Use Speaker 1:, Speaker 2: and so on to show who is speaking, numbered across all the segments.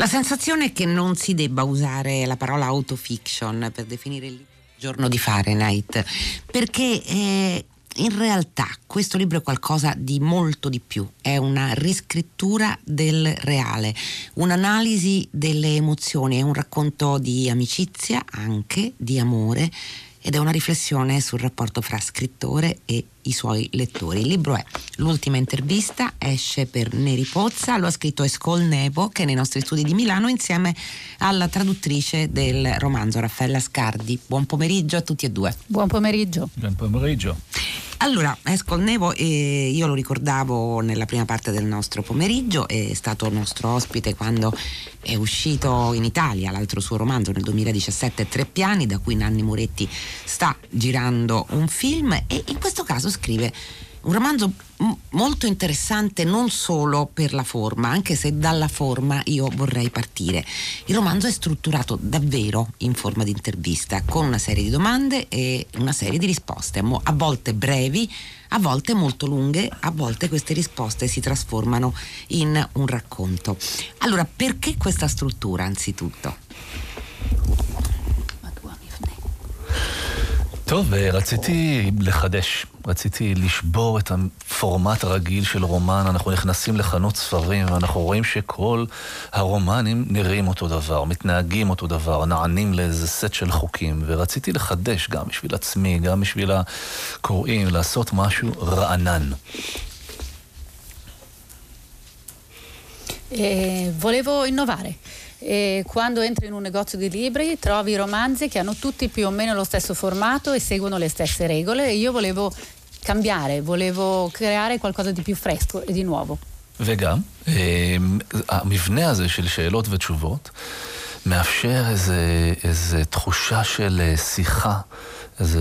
Speaker 1: La sensazione è che non si debba usare la parola autofiction per definire il giorno di Fahrenheit, perché eh, in realtà questo libro è qualcosa di molto di più, è una riscrittura del reale, un'analisi delle emozioni, è un racconto di amicizia, anche di amore ed è una riflessione sul rapporto fra scrittore e i suoi lettori. Il libro è L'ultima intervista, esce per Neri Pozza, lo ha scritto Escol Nevo che è nei nostri studi di Milano insieme alla traduttrice del romanzo Raffaella Scardi. Buon pomeriggio a tutti e due.
Speaker 2: Buon pomeriggio.
Speaker 3: Buon pomeriggio.
Speaker 1: Allora, Escol Nevo, eh, io lo ricordavo nella prima parte del nostro pomeriggio, è stato nostro ospite quando è uscito in Italia l'altro suo romanzo nel 2017, Tre piani, da cui Nanni Muretti sta girando un film e in questo caso scrive un romanzo molto interessante non solo per la forma, anche se dalla forma io vorrei partire. Il romanzo è strutturato davvero in forma di intervista, con una serie di domande e una serie di risposte, a volte brevi, a volte molto lunghe, a volte queste risposte si trasformano in un racconto. Allora, perché questa struttura anzitutto?
Speaker 3: טוב, רציתי לחדש, רציתי לשבור את הפורמט הרגיל של רומן, אנחנו נכנסים לחנות ספרים ואנחנו רואים שכל הרומנים נראים אותו דבר, מתנהגים אותו דבר, נענים לאיזה סט של חוקים, ורציתי לחדש גם בשביל עצמי, גם בשביל הקוראים, לעשות משהו רענן.
Speaker 2: Eh, volevo. E quando entri in un negozio di libri trovi romanzi che hanno tutti più o meno lo stesso formato e seguono le stesse regole e io volevo cambiare, volevo creare qualcosa di più fresco e di nuovo.
Speaker 3: וגם, המבנה הזה של שאלות ותשובות מאפשר איזה, איזה תחושה של שיחה. איזו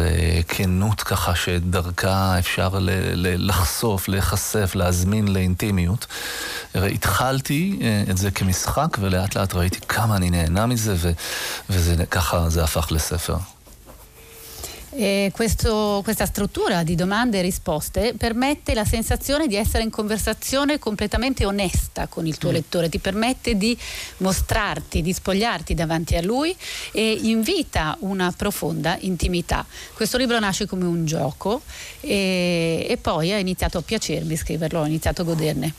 Speaker 3: כנות ככה שדרכה אפשר ל- ל- לחשוף, להיחשף, להזמין לאינטימיות. התחלתי את זה כמשחק ולאט לאט ראיתי כמה אני נהנה מזה וככה זה הפך לספר.
Speaker 2: E questo, questa struttura di domande e risposte permette la sensazione di essere in conversazione completamente onesta con il tuo mm. lettore, ti permette di mostrarti, di spogliarti davanti a lui e invita una profonda intimità. Questo libro nasce come un gioco e, e poi ha iniziato a piacermi scriverlo, ho iniziato a goderne.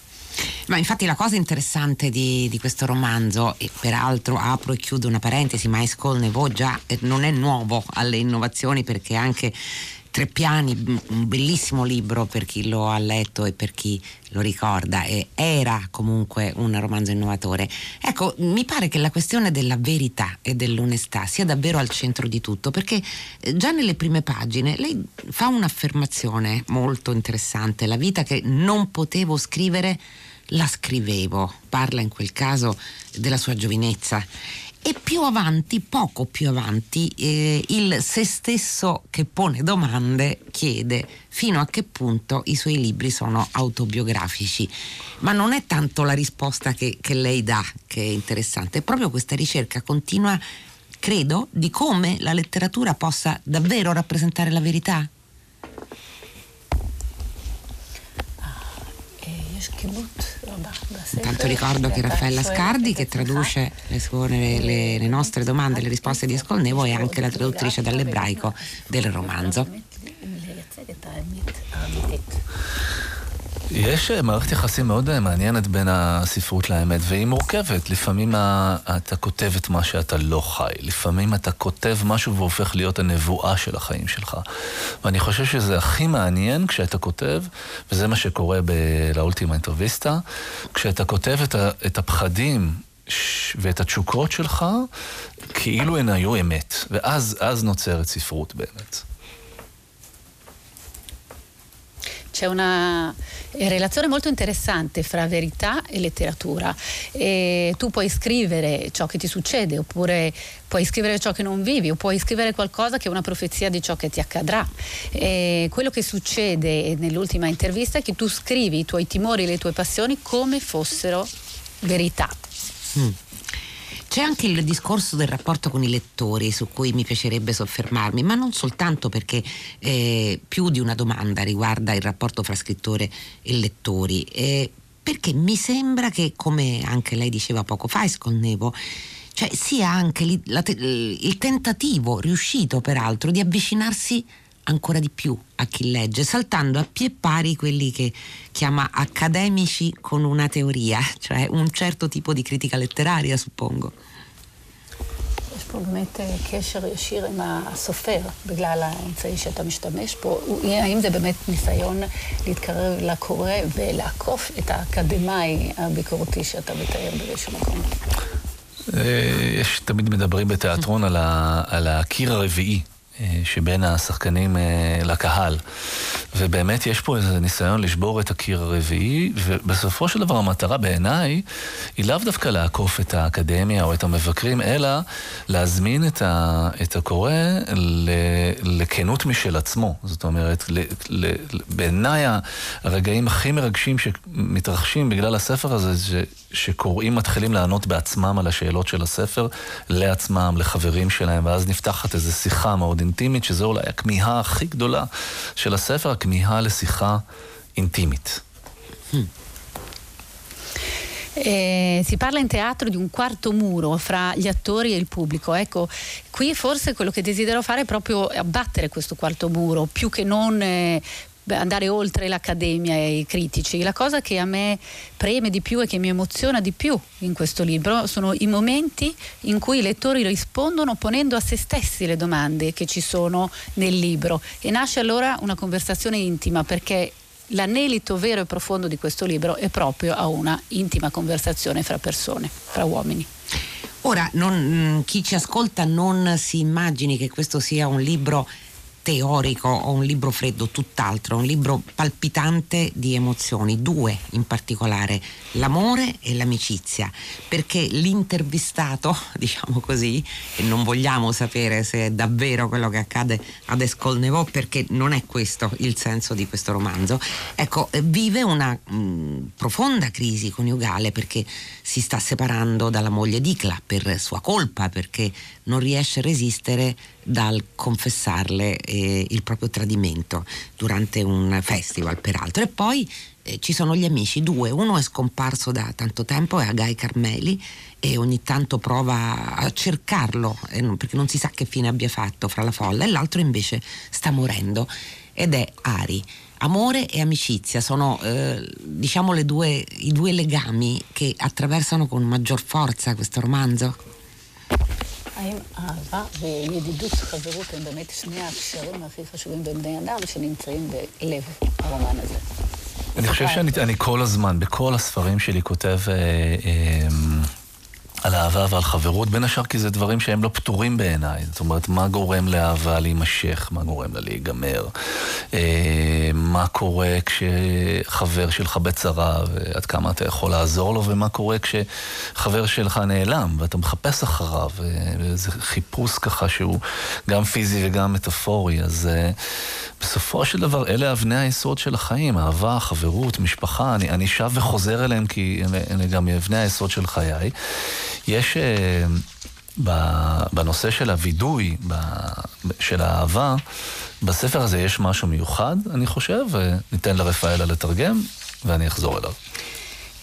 Speaker 1: Ma infatti la cosa interessante di, di, questo romanzo, e peraltro apro e chiudo una parentesi, ma Escol Nevo già eh, non è nuovo alle innovazioni perché anche Tre piani, un bellissimo libro per chi lo ha letto e per chi lo ricorda, era comunque un romanzo innovatore. Ecco, mi pare che la questione della verità e dell'onestà sia davvero al centro di tutto, perché eh, già nelle prime pagine lei fa un'affermazione molto interessante, la vita che non potevo scrivere la scrivevo, parla in quel caso della sua giovinezza e più avanti, poco più avanti, eh, il se stesso che pone domande chiede fino a che punto i suoi libri sono autobiografici. Ma non è tanto la risposta che, che lei dà che è interessante, è proprio questa ricerca continua, credo, di come la letteratura possa davvero rappresentare la verità. Intanto ricordo che Raffaella Scardi, che traduce le, sue, le, le nostre domande e le risposte di Escolnevo, è anche la traduttrice dall'ebraico del romanzo.
Speaker 3: יש מערכת יחסים מאוד מעניינת בין הספרות לאמת, והיא מורכבת. לפעמים אתה כותב את מה שאתה לא חי, לפעמים אתה כותב משהו והופך להיות הנבואה של החיים שלך. ואני חושב שזה הכי מעניין כשאתה כותב, וזה מה שקורה לאולטימה אינטרוויסטה, כשאתה כותב את הפחדים ואת התשוקות שלך, כאילו הן היו אמת, ואז נוצרת ספרות באמת.
Speaker 2: C'è una eh, relazione molto interessante fra verità e letteratura. E tu puoi scrivere ciò che ti succede, oppure puoi scrivere ciò che non vivi, o puoi scrivere qualcosa che è una profezia di ciò che ti accadrà. E quello che succede nell'ultima intervista è che tu scrivi i tuoi timori e le tue passioni come fossero verità. Mm.
Speaker 1: C'è anche il discorso del rapporto con i lettori su cui mi piacerebbe soffermarmi, ma non soltanto perché eh, più di una domanda riguarda il rapporto fra scrittore e lettori, eh, perché mi sembra che, come anche lei diceva poco fa, Escolnevo, cioè sia anche il tentativo riuscito peraltro di avvicinarsi ancora di più a chi legge, saltando a pie pari quelli che chiama accademici con una teoria, cioè un certo tipo di critica letteraria, suppongo.
Speaker 2: יש פה באמת קשר ישיר עם הסופר, בגלל האמצעי שאתה משתמש בו. האם זה באמת ניסיון להתקרב לקורא ולעקוף את האקדמאי הביקורתי שאתה מתאר באיזשהו מקום?
Speaker 3: יש, תמיד מדברים בתיאטרון על הקיר הרביעי. אה, שבין השחקנים אה, לקהל. ובאמת יש פה איזה ניסיון לשבור את הקיר הרביעי, ובסופו של דבר המטרה בעיניי היא לאו דווקא לעקוף את האקדמיה או את המבקרים, אלא להזמין את, ה, את הקורא לכנות משל עצמו. זאת אומרת, בעיניי הרגעים הכי מרגשים שמתרחשים בגלל הספר הזה, זה שקוראים מתחילים לענות בעצמם על השאלות של הספר, לעצמם, לחברים שלהם, ואז נפתחת איזו שיחה מאוד אינטימית, שזו אולי הכמיהה הכי גדולה של הספר, הכמיהה לשיחה אינטימית.
Speaker 2: Eh, si parla in teatro di un quarto muro fra gli attori e il pubblico. Ecco, qui forse quello che desidero fare è proprio abbattere questo quarto muro, più che non eh, andare oltre l'accademia e i critici. La cosa che a me preme di più e che mi emoziona di più in questo libro sono i momenti in cui i lettori rispondono ponendo a se stessi le domande che ci sono nel libro e nasce allora una conversazione intima perché l'anelito vero e profondo di questo libro è proprio a una intima conversazione fra persone, fra uomini.
Speaker 1: Ora, non, chi ci ascolta non si immagini che questo sia un libro teorico o un libro freddo, tutt'altro, un libro palpitante di emozioni, due in particolare, l'amore e l'amicizia, perché l'intervistato, diciamo così, e non vogliamo sapere se è davvero quello che accade ad Escolnevò, perché non è questo il senso di questo romanzo, ecco, vive una mh, profonda crisi coniugale perché si sta separando dalla moglie Dicla per sua colpa, perché non riesce a resistere dal confessarle eh, il proprio tradimento durante un festival peraltro e poi eh, ci sono gli amici, due, uno è scomparso da tanto tempo, è Agai Carmeli e ogni tanto prova a cercarlo eh, perché non si sa che fine abbia fatto fra la folla e l'altro invece sta morendo ed è Ari. Amore e amicizia sono eh, diciamo due, i due legami che attraversano con maggior forza questo romanzo.
Speaker 2: האם אהבה וידידות, חברות הם באמת שני הקשרים הכי חשובים בין בני אדם שנמצאים בלב הרומן הזה?
Speaker 3: אני חושב שאני כל הזמן, בכל הספרים שלי כותב... אה, אה, על אהבה ועל חברות, בין השאר כי זה דברים שהם לא פתורים בעיניי. זאת אומרת, מה גורם לאהבה להימשך, מה גורם לה להיגמר, אה, מה קורה כשחבר שלך בצרה ועד כמה אתה יכול לעזור לו, ומה קורה כשחבר שלך נעלם ואתה מחפש אחריו, וזה חיפוש ככה שהוא גם פיזי וגם מטאפורי. אז אה, בסופו של דבר אלה אבני היסוד של החיים, אהבה, חברות, משפחה, אני, אני שב וחוזר אליהם כי אלה גם אבני היסוד של חיי. יש uh, בנושא של הווידוי, של האהבה, בספר הזה יש משהו מיוחד, אני חושב, וניתן לרפאלה לתרגם, ואני אחזור אליו.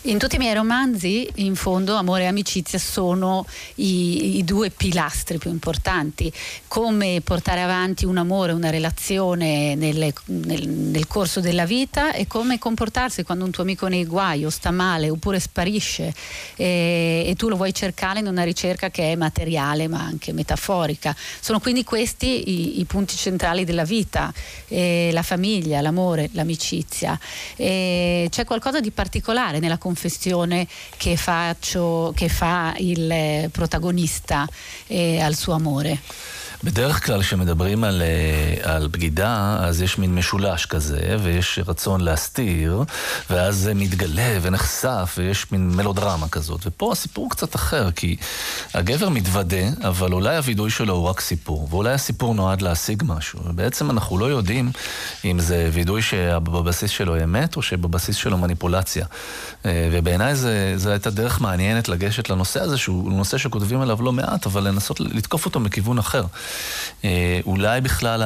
Speaker 2: In tutti i miei romanzi, in fondo, amore e amicizia sono i, i, due pilastri più importanti. Come portare avanti un amore, una relazione nelle, nel, nel, corso della vita e come comportarsi quando un tuo amico è nei guai o sta male oppure sparisce e, e tu lo vuoi cercare in una ricerca che è materiale ma anche metaforica. Sono quindi questi i, i punti centrali della vita, eh, la famiglia, l'amore, l'amicizia. E c'è qualcosa di particolare nella confessione confessione che, faccio, che fa il protagonista eh, al suo amore.
Speaker 3: בדרך כלל כשמדברים על, אה, על בגידה, אז יש מין משולש כזה, ויש רצון להסתיר, ואז זה מתגלה ונחשף, ויש מין מלודרמה כזאת. ופה הסיפור הוא קצת אחר, כי הגבר מתוודה, אבל אולי הווידוי שלו הוא רק סיפור, ואולי הסיפור נועד להשיג משהו. ובעצם אנחנו לא יודעים אם זה וידוי שבבסיס שלו אמת, או שבבסיס שלו מניפולציה. אה, ובעיניי זו הייתה דרך מעניינת לגשת לנושא הזה, שהוא נושא שכותבים עליו לא מעט, אבל לנסות לתקוף אותו מכיוון אחר. אה, אולי בכלל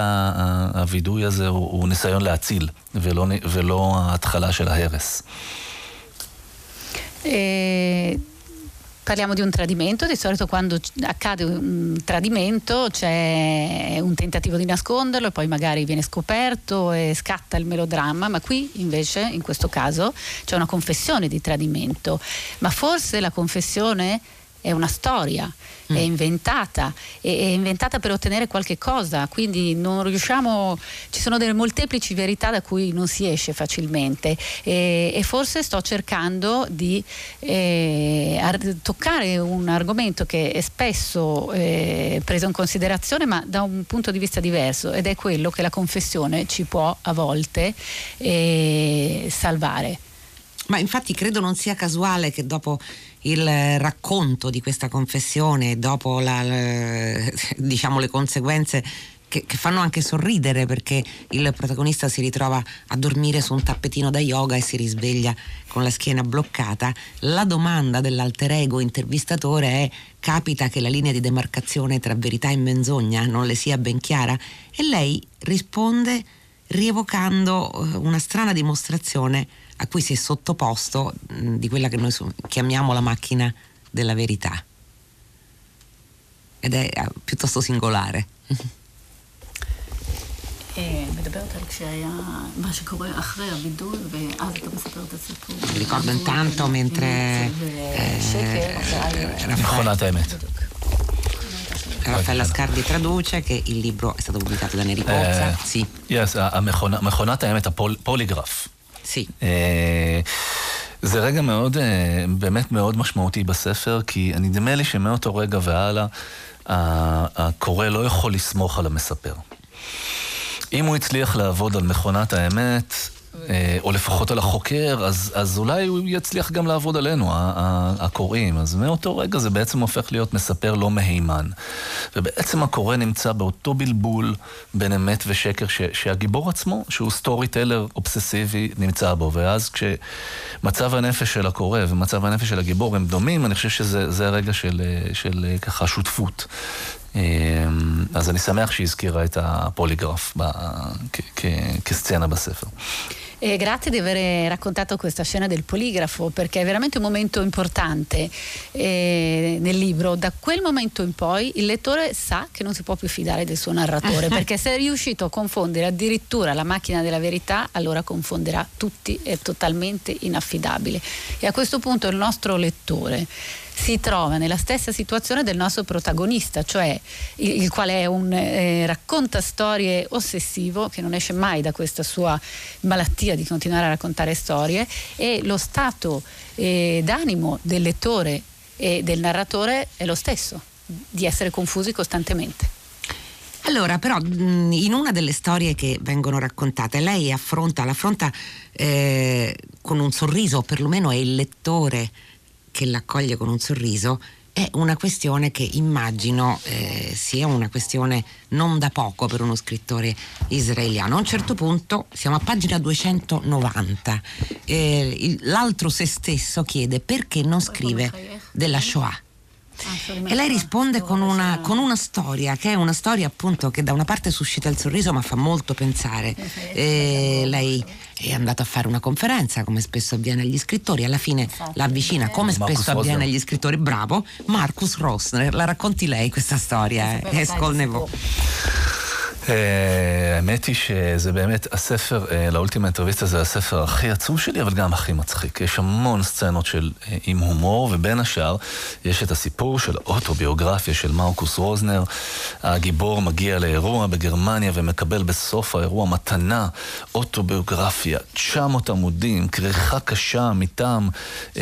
Speaker 3: הווידוי הזה הוא, הוא ניסיון להציל, ולא, ולא ההתחלה של ההרס.
Speaker 2: E parliamo di un tradimento, di solito quando accade un tradimento c'è un tentativo di nasconderlo, poi magari viene scoperto e scatta il melodramma, ma qui invece in questo caso c'è una confessione di tradimento, ma forse la confessione è una storia, mm. è inventata, è, è, inventata per ottenere qualche cosa, quindi non riusciamo, ci sono delle molteplici verità da cui non si esce facilmente e, e forse sto cercando di eh, ar- toccare un argomento che è spesso eh, preso in considerazione ma da un punto di vista diverso ed è quello che la confessione ci può a volte eh, salvare.
Speaker 1: Ma infatti credo non sia casuale che dopo il racconto di questa confessione dopo la, diciamo, le conseguenze che, che, fanno anche sorridere perché il protagonista si ritrova a dormire su un tappetino da yoga e si risveglia con la schiena bloccata. La domanda dell'alter ego intervistatore è capita che la linea di demarcazione tra verità e menzogna non le sia ben chiara? E lei risponde rievocando eh, una strana dimostrazione a cui si è sottoposto mh, di quella che noi chiamiamo la macchina della verità. ed è uh, piuttosto singolare. ricordo intanto mentre eh, Raffaella Scardi traduce che il libro è stato pubblicato da Neri Pozza.
Speaker 3: Eh, sì. Yes, מכונת האמת, הפוליגרף.
Speaker 1: סי.
Speaker 3: זה רגע מאוד, באמת מאוד משמעותי בספר, כי נדמה לי שמאותו רגע והלאה, הקורא לא יכול לסמוך על המספר. אם הוא הצליח לעבוד על מכונת האמת, אה, או לפחות על החוקר, אז, אז אולי הוא יצליח גם לעבוד עלינו, הקוראים. אז מאותו רגע זה בעצם הופך להיות מספר לא מהימן. ובעצם הקורא נמצא באותו בלבול בין אמת ושקר ש, שהגיבור עצמו, שהוא סטורי טלר אובססיבי, נמצא בו. ואז כשמצב הנפש של הקורא ומצב הנפש של הגיבור הם דומים, אני חושב שזה הרגע של, של ככה שותפות. אז אני שמח שהיא הזכירה את הפוליגרף כסצנה בספר.
Speaker 2: Eh, grazie di aver raccontato questa scena del poligrafo perché è veramente un momento importante eh, nel libro. Da quel momento in poi il lettore sa che non si può più fidare del suo narratore perché se è riuscito a confondere addirittura la macchina della verità allora confonderà tutti, è totalmente inaffidabile. E a questo punto il nostro lettore si trova nella stessa situazione del nostro protagonista, cioè il, il quale un eh, racconta storie ossessivo che non esce mai da questa sua malattia di continuare a raccontare storie e lo stato eh, d'animo del lettore e del narratore è lo stesso, di essere confusi costantemente.
Speaker 1: Allora, però, in una delle storie che vengono raccontate, lei affronta, l'affronta eh, con un sorriso, perlomeno è il lettore che l'accoglie con un sorriso è una questione che immagino eh, sia una questione non da poco per uno scrittore israeliano. A un certo punto siamo a pagina 290, eh, l'altro se stesso chiede perché non scrive della Shoah. Ah, e lei risponde con una, con una, storia, che è una storia appunto che da una parte suscita il sorriso ma fa molto pensare. E lei è andato a fare una conferenza, come spesso avviene agli scrittori, alla fine la avvicina, come spesso avviene agli scrittori, bravo, Marcus Rosner. La racconti lei questa storia, eh? Escol Nevo.
Speaker 3: האמת היא שזה באמת הספר, לאולטימטריביסטה זה הספר הכי עצוב שלי, אבל גם הכי מצחיק. יש המון סצנות של, עם הומור, ובין השאר יש את הסיפור של אוטוביוגרפיה של מרקוס רוזנר. הגיבור מגיע לאירוע בגרמניה ומקבל בסוף האירוע מתנה, אוטוביוגרפיה, 900 עמודים, כריכה קשה מטעם אה,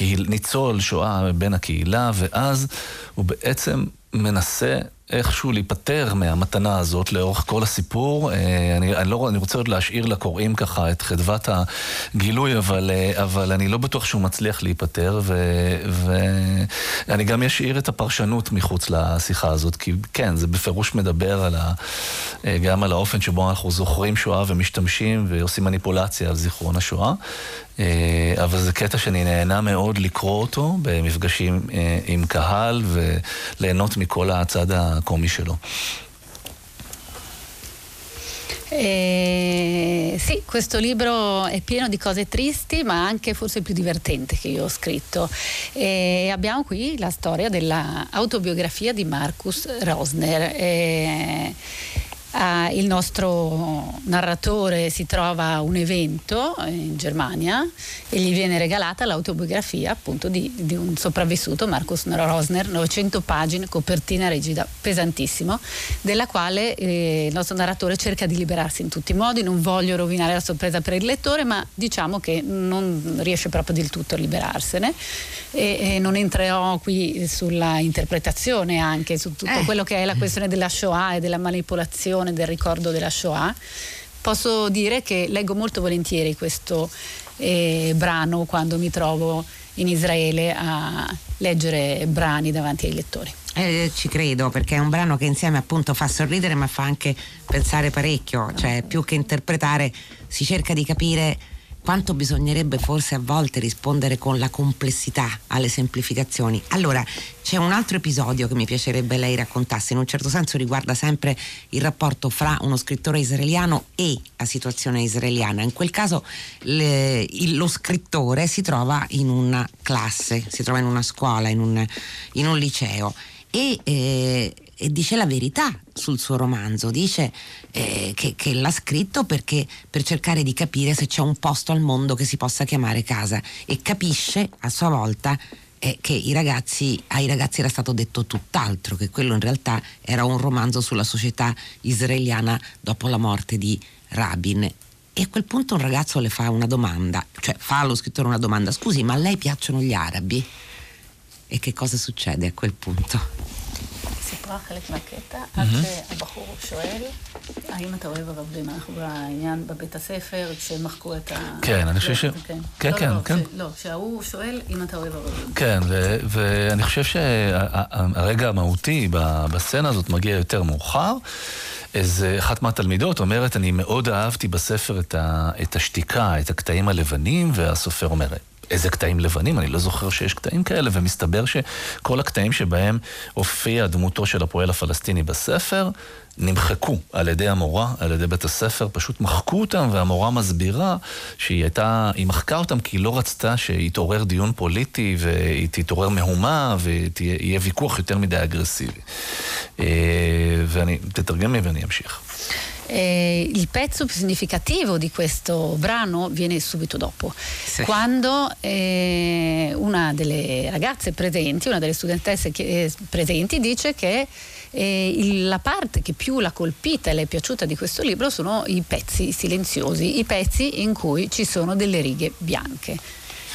Speaker 3: אה, ניצול שואה בין הקהילה, ואז הוא בעצם מנסה איכשהו להיפטר מהמתנה הזאת לאורך כל הסיפור. אני, אני, לא, אני רוצה עוד להשאיר לקוראים ככה את חדוות הגילוי, אבל, אבל אני לא בטוח שהוא מצליח להיפטר, ואני גם אשאיר את הפרשנות מחוץ לשיחה הזאת, כי כן, זה בפירוש מדבר על ה, גם על האופן שבו אנחנו זוכרים שואה ומשתמשים ועושים מניפולציה על זיכרון השואה. אבל זה קטע שאני נהנה מאוד לקרוא אותו במפגשים עם קהל וליהנות מכל הצד הקומי שלו.
Speaker 2: Eh, sì, questo libro è pieno di cose tristi, ma anche forse più divertente che io ho scritto. Eh, abbiamo qui la storia dell'autobiografia di Marcus Rosner. Eh, Uh, il nostro narratore si trova a un evento in Germania e gli viene regalata l'autobiografia appunto di, di un sopravvissuto, Marcus Rosner, 900 pagine, copertina rigida, pesantissimo, della quale eh, il nostro narratore cerca di liberarsi in tutti i modi. Non voglio rovinare la sorpresa per il lettore, ma diciamo che non riesce proprio del tutto a liberarsene. E, e non entrerò qui sulla interpretazione anche, su tutto eh. quello che è la questione della Shoah e della manipolazione promozione del ricordo della Shoah. Posso dire che leggo molto volentieri questo eh, brano quando mi trovo in Israele a leggere brani davanti ai lettori.
Speaker 1: Eh, ci credo perché è un brano che insieme appunto fa sorridere ma fa anche pensare parecchio, cioè più che interpretare si cerca di capire quanto bisognerebbe forse a volte rispondere con la complessità alle semplificazioni. Allora, c'è un altro episodio che mi piacerebbe lei raccontasse, in un certo senso riguarda sempre il rapporto fra uno scrittore israeliano e la situazione israeliana. In quel caso le, il, lo scrittore si trova in una classe, si trova in una scuola, in un, in un liceo e eh, e dice la verità sul suo romanzo, dice eh, che, che, l'ha scritto perché, per cercare di capire se c'è un posto al mondo che si possa chiamare casa e capisce a sua volta eh, che ragazzi, ai ragazzi era stato detto tutt'altro, che quello in realtà era un romanzo sulla società israeliana dopo la morte di Rabin. E a quel punto un ragazzo le fa una domanda, cioè fa allo scrittore una domanda, scusi ma a lei piacciono gli arabi? E che cosa succede a quel punto?
Speaker 2: סיפרה חלק מהקטע, עד שהבחור שואל, האם אתה אוהב ערבים? אנחנו בעניין בבית הספר, כשמחקו את ה...
Speaker 3: כן, אני חושב ש... כן, כן, כן.
Speaker 2: לא, שההוא שואל אם אתה אוהב ערבים.
Speaker 3: כן, ואני חושב שהרגע המהותי בסצנה הזאת מגיע יותר מאוחר. איזה אחת מהתלמידות אומרת, אני מאוד אהבתי בספר את, ה, את השתיקה, את הקטעים הלבנים, והסופר אומר, איזה קטעים לבנים, אני לא זוכר שיש קטעים כאלה, ומסתבר שכל הקטעים שבהם הופיע דמותו של הפועל הפלסטיני בספר, נמחקו על ידי המורה, על ידי בית הספר, פשוט מחקו אותם, והמורה מסבירה שהיא הייתה, היא מחקה אותם כי היא לא רצתה שיתעורר דיון פוליטי ותתעורר מהומה ויהיה ויכוח יותר מדי אגרסיבי. אה, ואני, תתרגמי ואני אמשיך.
Speaker 2: Eh, il pezzo più significativo di questo brano viene subito dopo, sì. quando eh, una delle ragazze presenti, una delle studentesse che, eh, presenti, dice che eh, il, la parte che più l'ha colpita e le è piaciuta di questo libro sono i pezzi silenziosi, i pezzi in cui ci sono delle righe bianche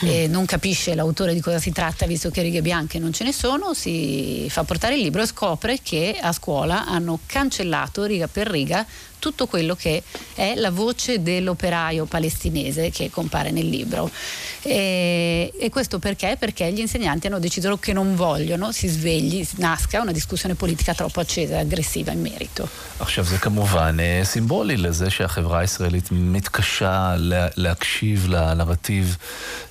Speaker 2: eh, non capisce l'autore di cosa si tratta, visto che righe bianche non ce ne sono, si fa portare il libro e scopre che a scuola hanno cancellato riga per riga tutto quello che è la voce dell'operaio palestinese che compare nel libro. E, e, questo perché? Perché gli insegnanti hanno deciso che non vogliono si svegli, nasca una discussione politica troppo accesa e aggressiva in merito.
Speaker 3: עכשיו זה כמובן סימבולי לזה שהחברה הישראלית מתקשה להקשיב לנרטיב,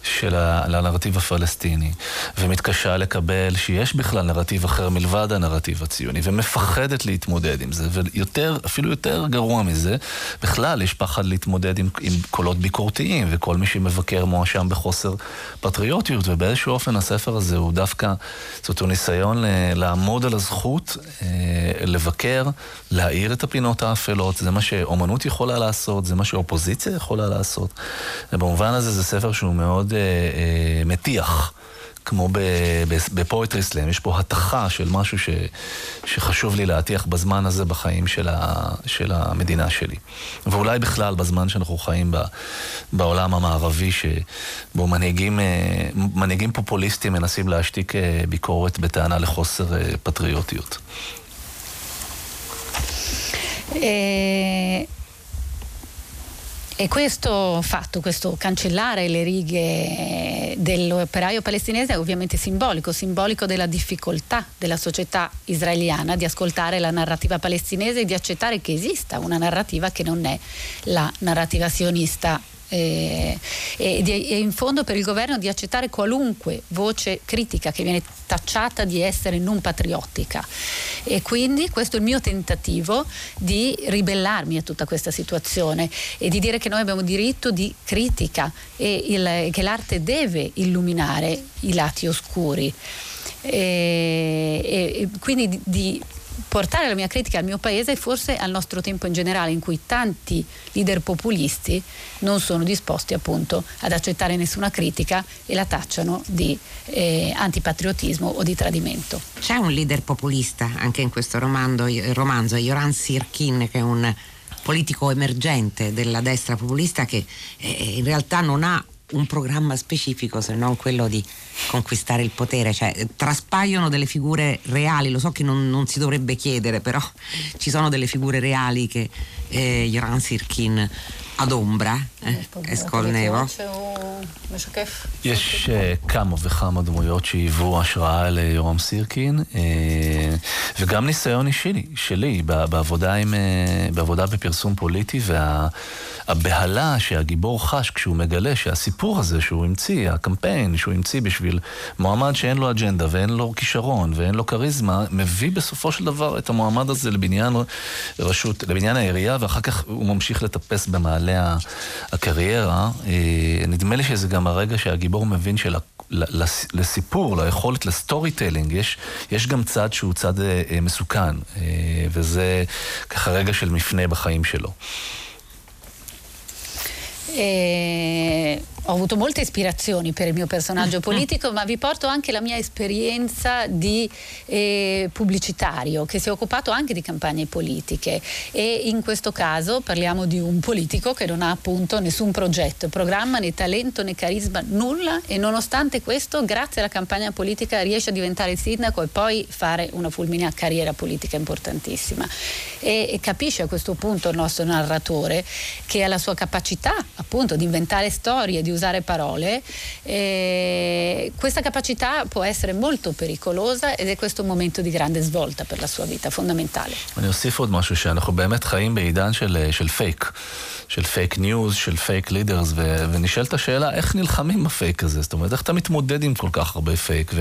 Speaker 3: של ה, לנרטיב הפלסטיני ומתקשה לקבל שיש בכלל נרטיב אחר מלבד הנרטיב הציוני ומפחדת להתמודד עם זה ויותר, אפילו יותר גרוע גרוע מזה, בכלל יש פחד להתמודד עם, עם קולות ביקורתיים, וכל מי שמבקר מואשם בחוסר פטריוטיות, ובאיזשהו אופן הספר הזה הוא דווקא, זאת הוא ניסיון לעמוד על הזכות, אה, לבקר, להאיר את הפינות האפלות, זה מה שאומנות יכולה לעשות, זה מה שאופוזיציה יכולה לעשות. ובמובן הזה זה ספר שהוא מאוד אה, אה, מטיח. כמו בפואטרי סלאם, יש פה התכה של משהו ש, שחשוב לי להטיח בזמן הזה בחיים של, ה, של המדינה שלי. ואולי בכלל בזמן שאנחנו חיים ב, בעולם המערבי, שבו מנהיגים, אה, מנהיגים פופוליסטים מנסים להשתיק אה, ביקורת בטענה לחוסר אה, פטריוטיות.
Speaker 2: E questo fatto, questo cancellare le righe dell'operaio palestinese è ovviamente simbolico, simbolico della difficoltà della società israeliana di ascoltare la narrativa palestinese e di accettare che esista una narrativa che non è la narrativa sionista e, e, e, in fondo per il governo di accettare qualunque voce critica che viene tacciata di essere non patriottica. E quindi questo è il mio tentativo di ribellarmi a tutta questa situazione e di dire che noi abbiamo diritto di critica e il, che l'arte deve illuminare i lati oscuri. E, e, quindi di, di portare la mia critica al mio paese e forse al nostro tempo in generale, in cui tanti leader populisti non sono disposti appunto ad accettare nessuna critica e la tacciano di eh, antipatriottismo o di tradimento.
Speaker 1: C'è un leader populista anche in questo romanzo, romanzo Joran Sirkin, che è un politico emergente della destra populista che eh, in realtà non ha un programma specifico se non quello di conquistare il potere, cioè traspaiono delle figure reali, lo so che non, non si dovrebbe chiedere, però ci sono delle figure reali che eh, Joran Sirkin adombra, אסכול נרו.
Speaker 3: יש כמה וכמה דמויות שהיוו השראה ליורם סירקין, וגם ניסיון אישי שלי בעבודה, עם, בעבודה בפרסום פוליטי, והבהלה שהגיבור חש כשהוא מגלה שהסיפור הזה שהוא המציא, הקמפיין שהוא המציא בשביל מועמד שאין לו אג'נדה ואין לו כישרון ואין לו כריזמה, מביא בסופו של דבר את המועמד הזה לבניין רשות, לבניין העירייה, ואחר כך הוא ממשיך לטפס במעלה הקריירה, אה, נדמה לי שזה גם הרגע שהגיבור מבין שלסיפור, ליכולת לסטורי טלינג, יש, יש גם צד שהוא צד אה, אה, מסוכן, וזה ככה רגע של מפנה בחיים שלו.
Speaker 2: Ho avuto molte ispirazioni per il mio personaggio politico, ma vi porto anche la mia esperienza di eh, pubblicitario che si è occupato anche di campagne politiche. E in questo caso parliamo di un politico che non ha appunto nessun progetto, programma, né talento né carisma, nulla. E nonostante questo grazie alla campagna politica riesce a diventare sindaco e poi fare una fulminea carriera politica importantissima. E, e capisce a questo punto il nostro narratore che ha la sua capacità appunto di inventare storie, di usare parole, eh, questa capacità può essere molto pericolosa ed è questo un momento di grande svolta per la sua vita, fondamentale.
Speaker 3: אני אוסיף עוד משהו, שאנחנו באמת חיים בעידן של, של פייק, של פייק ניוז, של פייק לידרס, ונשאלת השאלה איך נלחמים בפייק הזה, זאת אומרת איך אתה מתמודד עם כל כך הרבה פייק,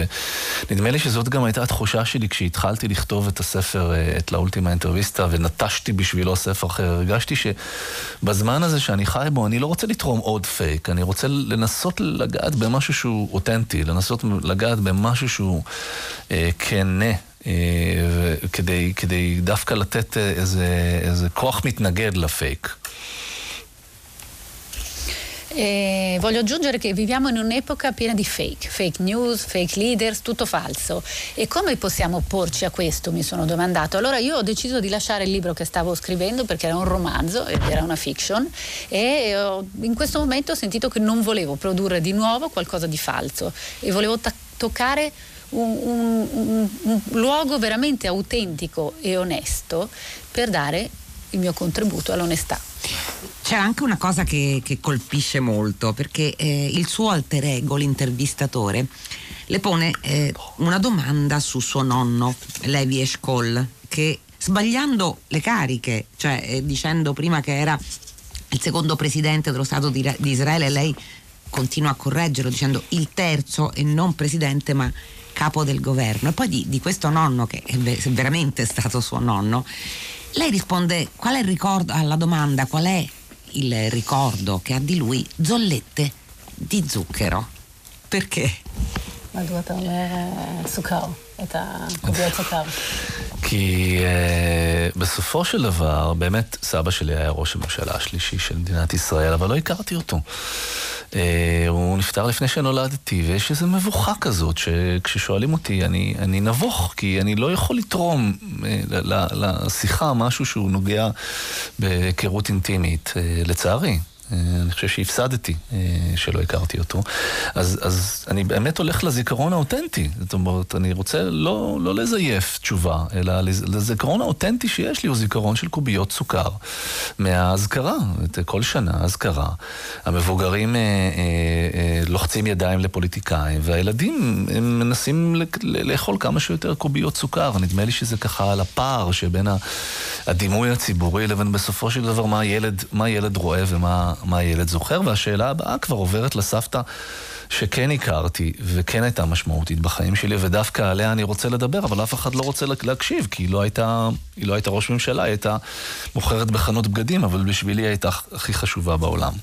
Speaker 3: ונדמה לי שזאת גם הייתה התחושה שלי כשהתחלתי לכתוב את הספר, את לאולטימה אינטרוויסטה, ונטשתי בשבילו ספר אחר, הרגשתי שבזמן הזה שאני חי בו, אני לא רוצה לתרום עוד פייק, אני רוצה לנסות לגעת במשהו שהוא אותנטי, לנסות לגעת במשהו שהוא אה, כנה. אה, כדי, כדי דווקא לתת איזה, איזה כוח מתנגד לפייק.
Speaker 2: Eh, voglio aggiungere che viviamo in un'epoca piena di fake, fake news, fake leaders, tutto falso. E come possiamo opporci a questo? Mi sono domandato. Allora io ho deciso di lasciare il libro che stavo scrivendo perché era un romanzo era una fiction e in questo momento ho sentito che non volevo produrre di nuovo qualcosa di falso e volevo ta- toccare un, un, un, un luogo veramente autentico e onesto per dare il mio contributo all'onestà.
Speaker 1: C'è anche una cosa che, che colpisce molto, perché eh, il suo alter ego, l'intervistatore, le pone eh, una domanda su suo nonno, Levi Eshkol, che sbagliando le cariche, cioè eh, dicendo prima che era il secondo presidente dello Stato di, di Israele, lei continua a correggerlo dicendo il terzo e non presidente ma capo del governo. E poi di, di questo nonno, che è veramente stato suo nonno, lei risponde qual è il ricordo alla domanda qual è il ricordo che ha di lui zollette di zucchero. Perché?
Speaker 2: מדוע אתה אומר סוכר, את הקוביות סוכר?
Speaker 3: כי uh, בסופו של דבר, באמת סבא שלי היה ראש הממשלה השלישי של מדינת ישראל, אבל לא הכרתי אותו. Uh, הוא נפטר לפני שנולדתי, ויש איזו מבוכה כזאת, שכששואלים אותי, אני, אני נבוך, כי אני לא יכול לתרום uh, לשיחה משהו שהוא נוגע בהיכרות אינטימית, uh, לצערי. אני חושב שהפסדתי שלא הכרתי אותו. אז, אז אני באמת הולך לזיכרון האותנטי. זאת אומרת, אני רוצה לא, לא לזייף תשובה, אלא לזיכרון האותנטי שיש לי הוא זיכרון של קוביות סוכר מהאזכרה, כל שנה אזכרה. המבוגרים אה, אה, אה, לוחצים ידיים לפוליטיקאים, והילדים הם מנסים לאכול כמה שיותר קוביות סוכר. נדמה לי שזה ככה על הפער שבין הדימוי הציבורי לבין בסופו של דבר מה ילד, מה ילד רואה ומה... מה הילד זוכר, והשאלה הבאה כבר עוברת לסבתא שכן הכרתי וכן הייתה משמעותית בחיים שלי, ודווקא עליה אני רוצה לדבר, אבל אף אחד לא רוצה להקשיב, כי היא לא הייתה, היא לא הייתה ראש ממשלה, היא הייתה מוכרת בחנות בגדים, אבל בשבילי היא הייתה הכי חשובה בעולם.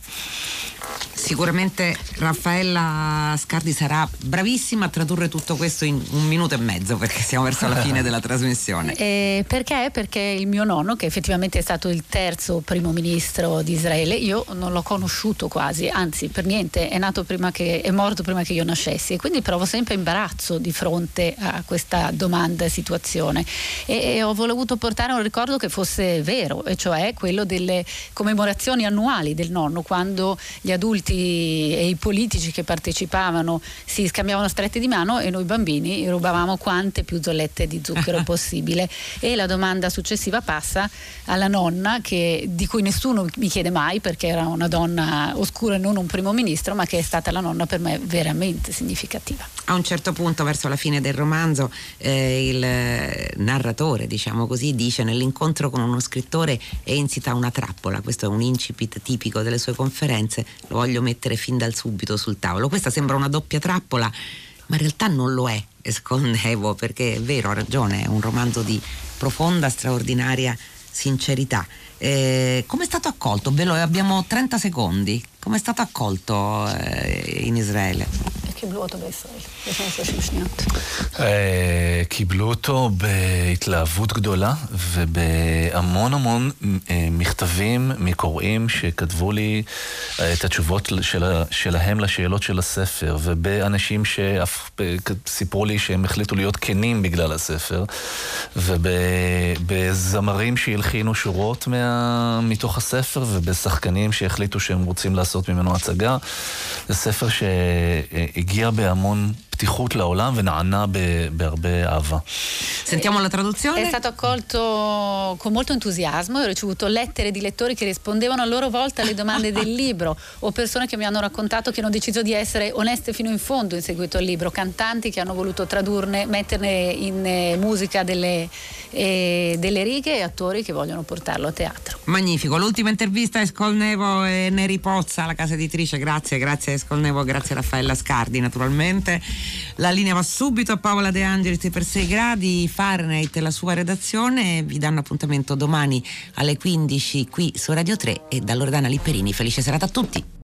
Speaker 1: Sicuramente Raffaella Scardi sarà bravissima a tradurre tutto questo in un minuto e mezzo perché siamo verso la fine della trasmissione.
Speaker 2: Eh, perché? Perché il mio nonno, che effettivamente è stato il terzo primo ministro di Israele, io non l'ho conosciuto quasi, anzi per niente, è, che, è morto prima che io nascessi e quindi provo sempre imbarazzo di fronte a questa domanda e situazione e, e ho voluto portare un ricordo che fosse vero, e cioè quello delle commemorazioni annuali del nonno, quando gli adulti e i politici che partecipavano si scambiavano strette di mano e noi bambini rubavamo quante più zollette di zucchero possibile. E la domanda successiva passa alla nonna, che, di cui nessuno mi chiede mai perché era una donna oscura e non un primo ministro, ma che è stata la nonna per me veramente significativa.
Speaker 1: A un certo punto, verso la fine del romanzo, eh, il narratore, diciamo così, dice nell'incontro con uno scrittore è insita una trappola. Questo è un incipit tipico delle sue conferenze. Lo voglio mettere fin dal subito sul tavolo. Questa sembra una doppia trappola, ma in realtà non lo è, escondevo, perché è vero, ha ragione, è un romanzo di profonda, straordinaria sincerità. Eh, come è stato accolto? Ve abbiamo 30 secondi. Come è stato accolto eh, in Israele?
Speaker 2: קיבלו אותו בישראל, לפני 30 שניות?
Speaker 3: קיבלו אותו בהתלהבות גדולה ובהמון המון מכתבים מקוראים שכתבו לי את התשובות שלהם לשאלות של הספר ובאנשים שסיפרו לי שהם החליטו להיות כנים בגלל הספר ובזמרים שהלחינו שורות מה... מתוך הספר ובשחקנים שהחליטו שהם רוצים לעשות ממנו הצגה. זה ספר שהגיע בהמון פתיחות לעולם ונענה בהרבה אהבה.
Speaker 1: Sentiamo la traduzione.
Speaker 2: È stato accolto con molto entusiasmo, ho ricevuto lettere di lettori che rispondevano a loro volta alle domande del libro o persone che mi hanno raccontato che hanno deciso di essere oneste fino in fondo in seguito al libro, cantanti che hanno voluto tradurne, metterne in eh, musica delle, eh, delle righe e attori che vogliono portarlo a teatro.
Speaker 1: Magnifico, l'ultima intervista a Escolnevo e Neri Pozza, la casa editrice, grazie, grazie a Escolnevo, grazie a Raffaella Scardi naturalmente. La linea va subito a Paola De Angelis per 6 gradi, Fahrenheit e la sua redazione vi danno appuntamento domani alle 15 qui su Radio 3 e da Loredana Lipperini. Felice serata a tutti.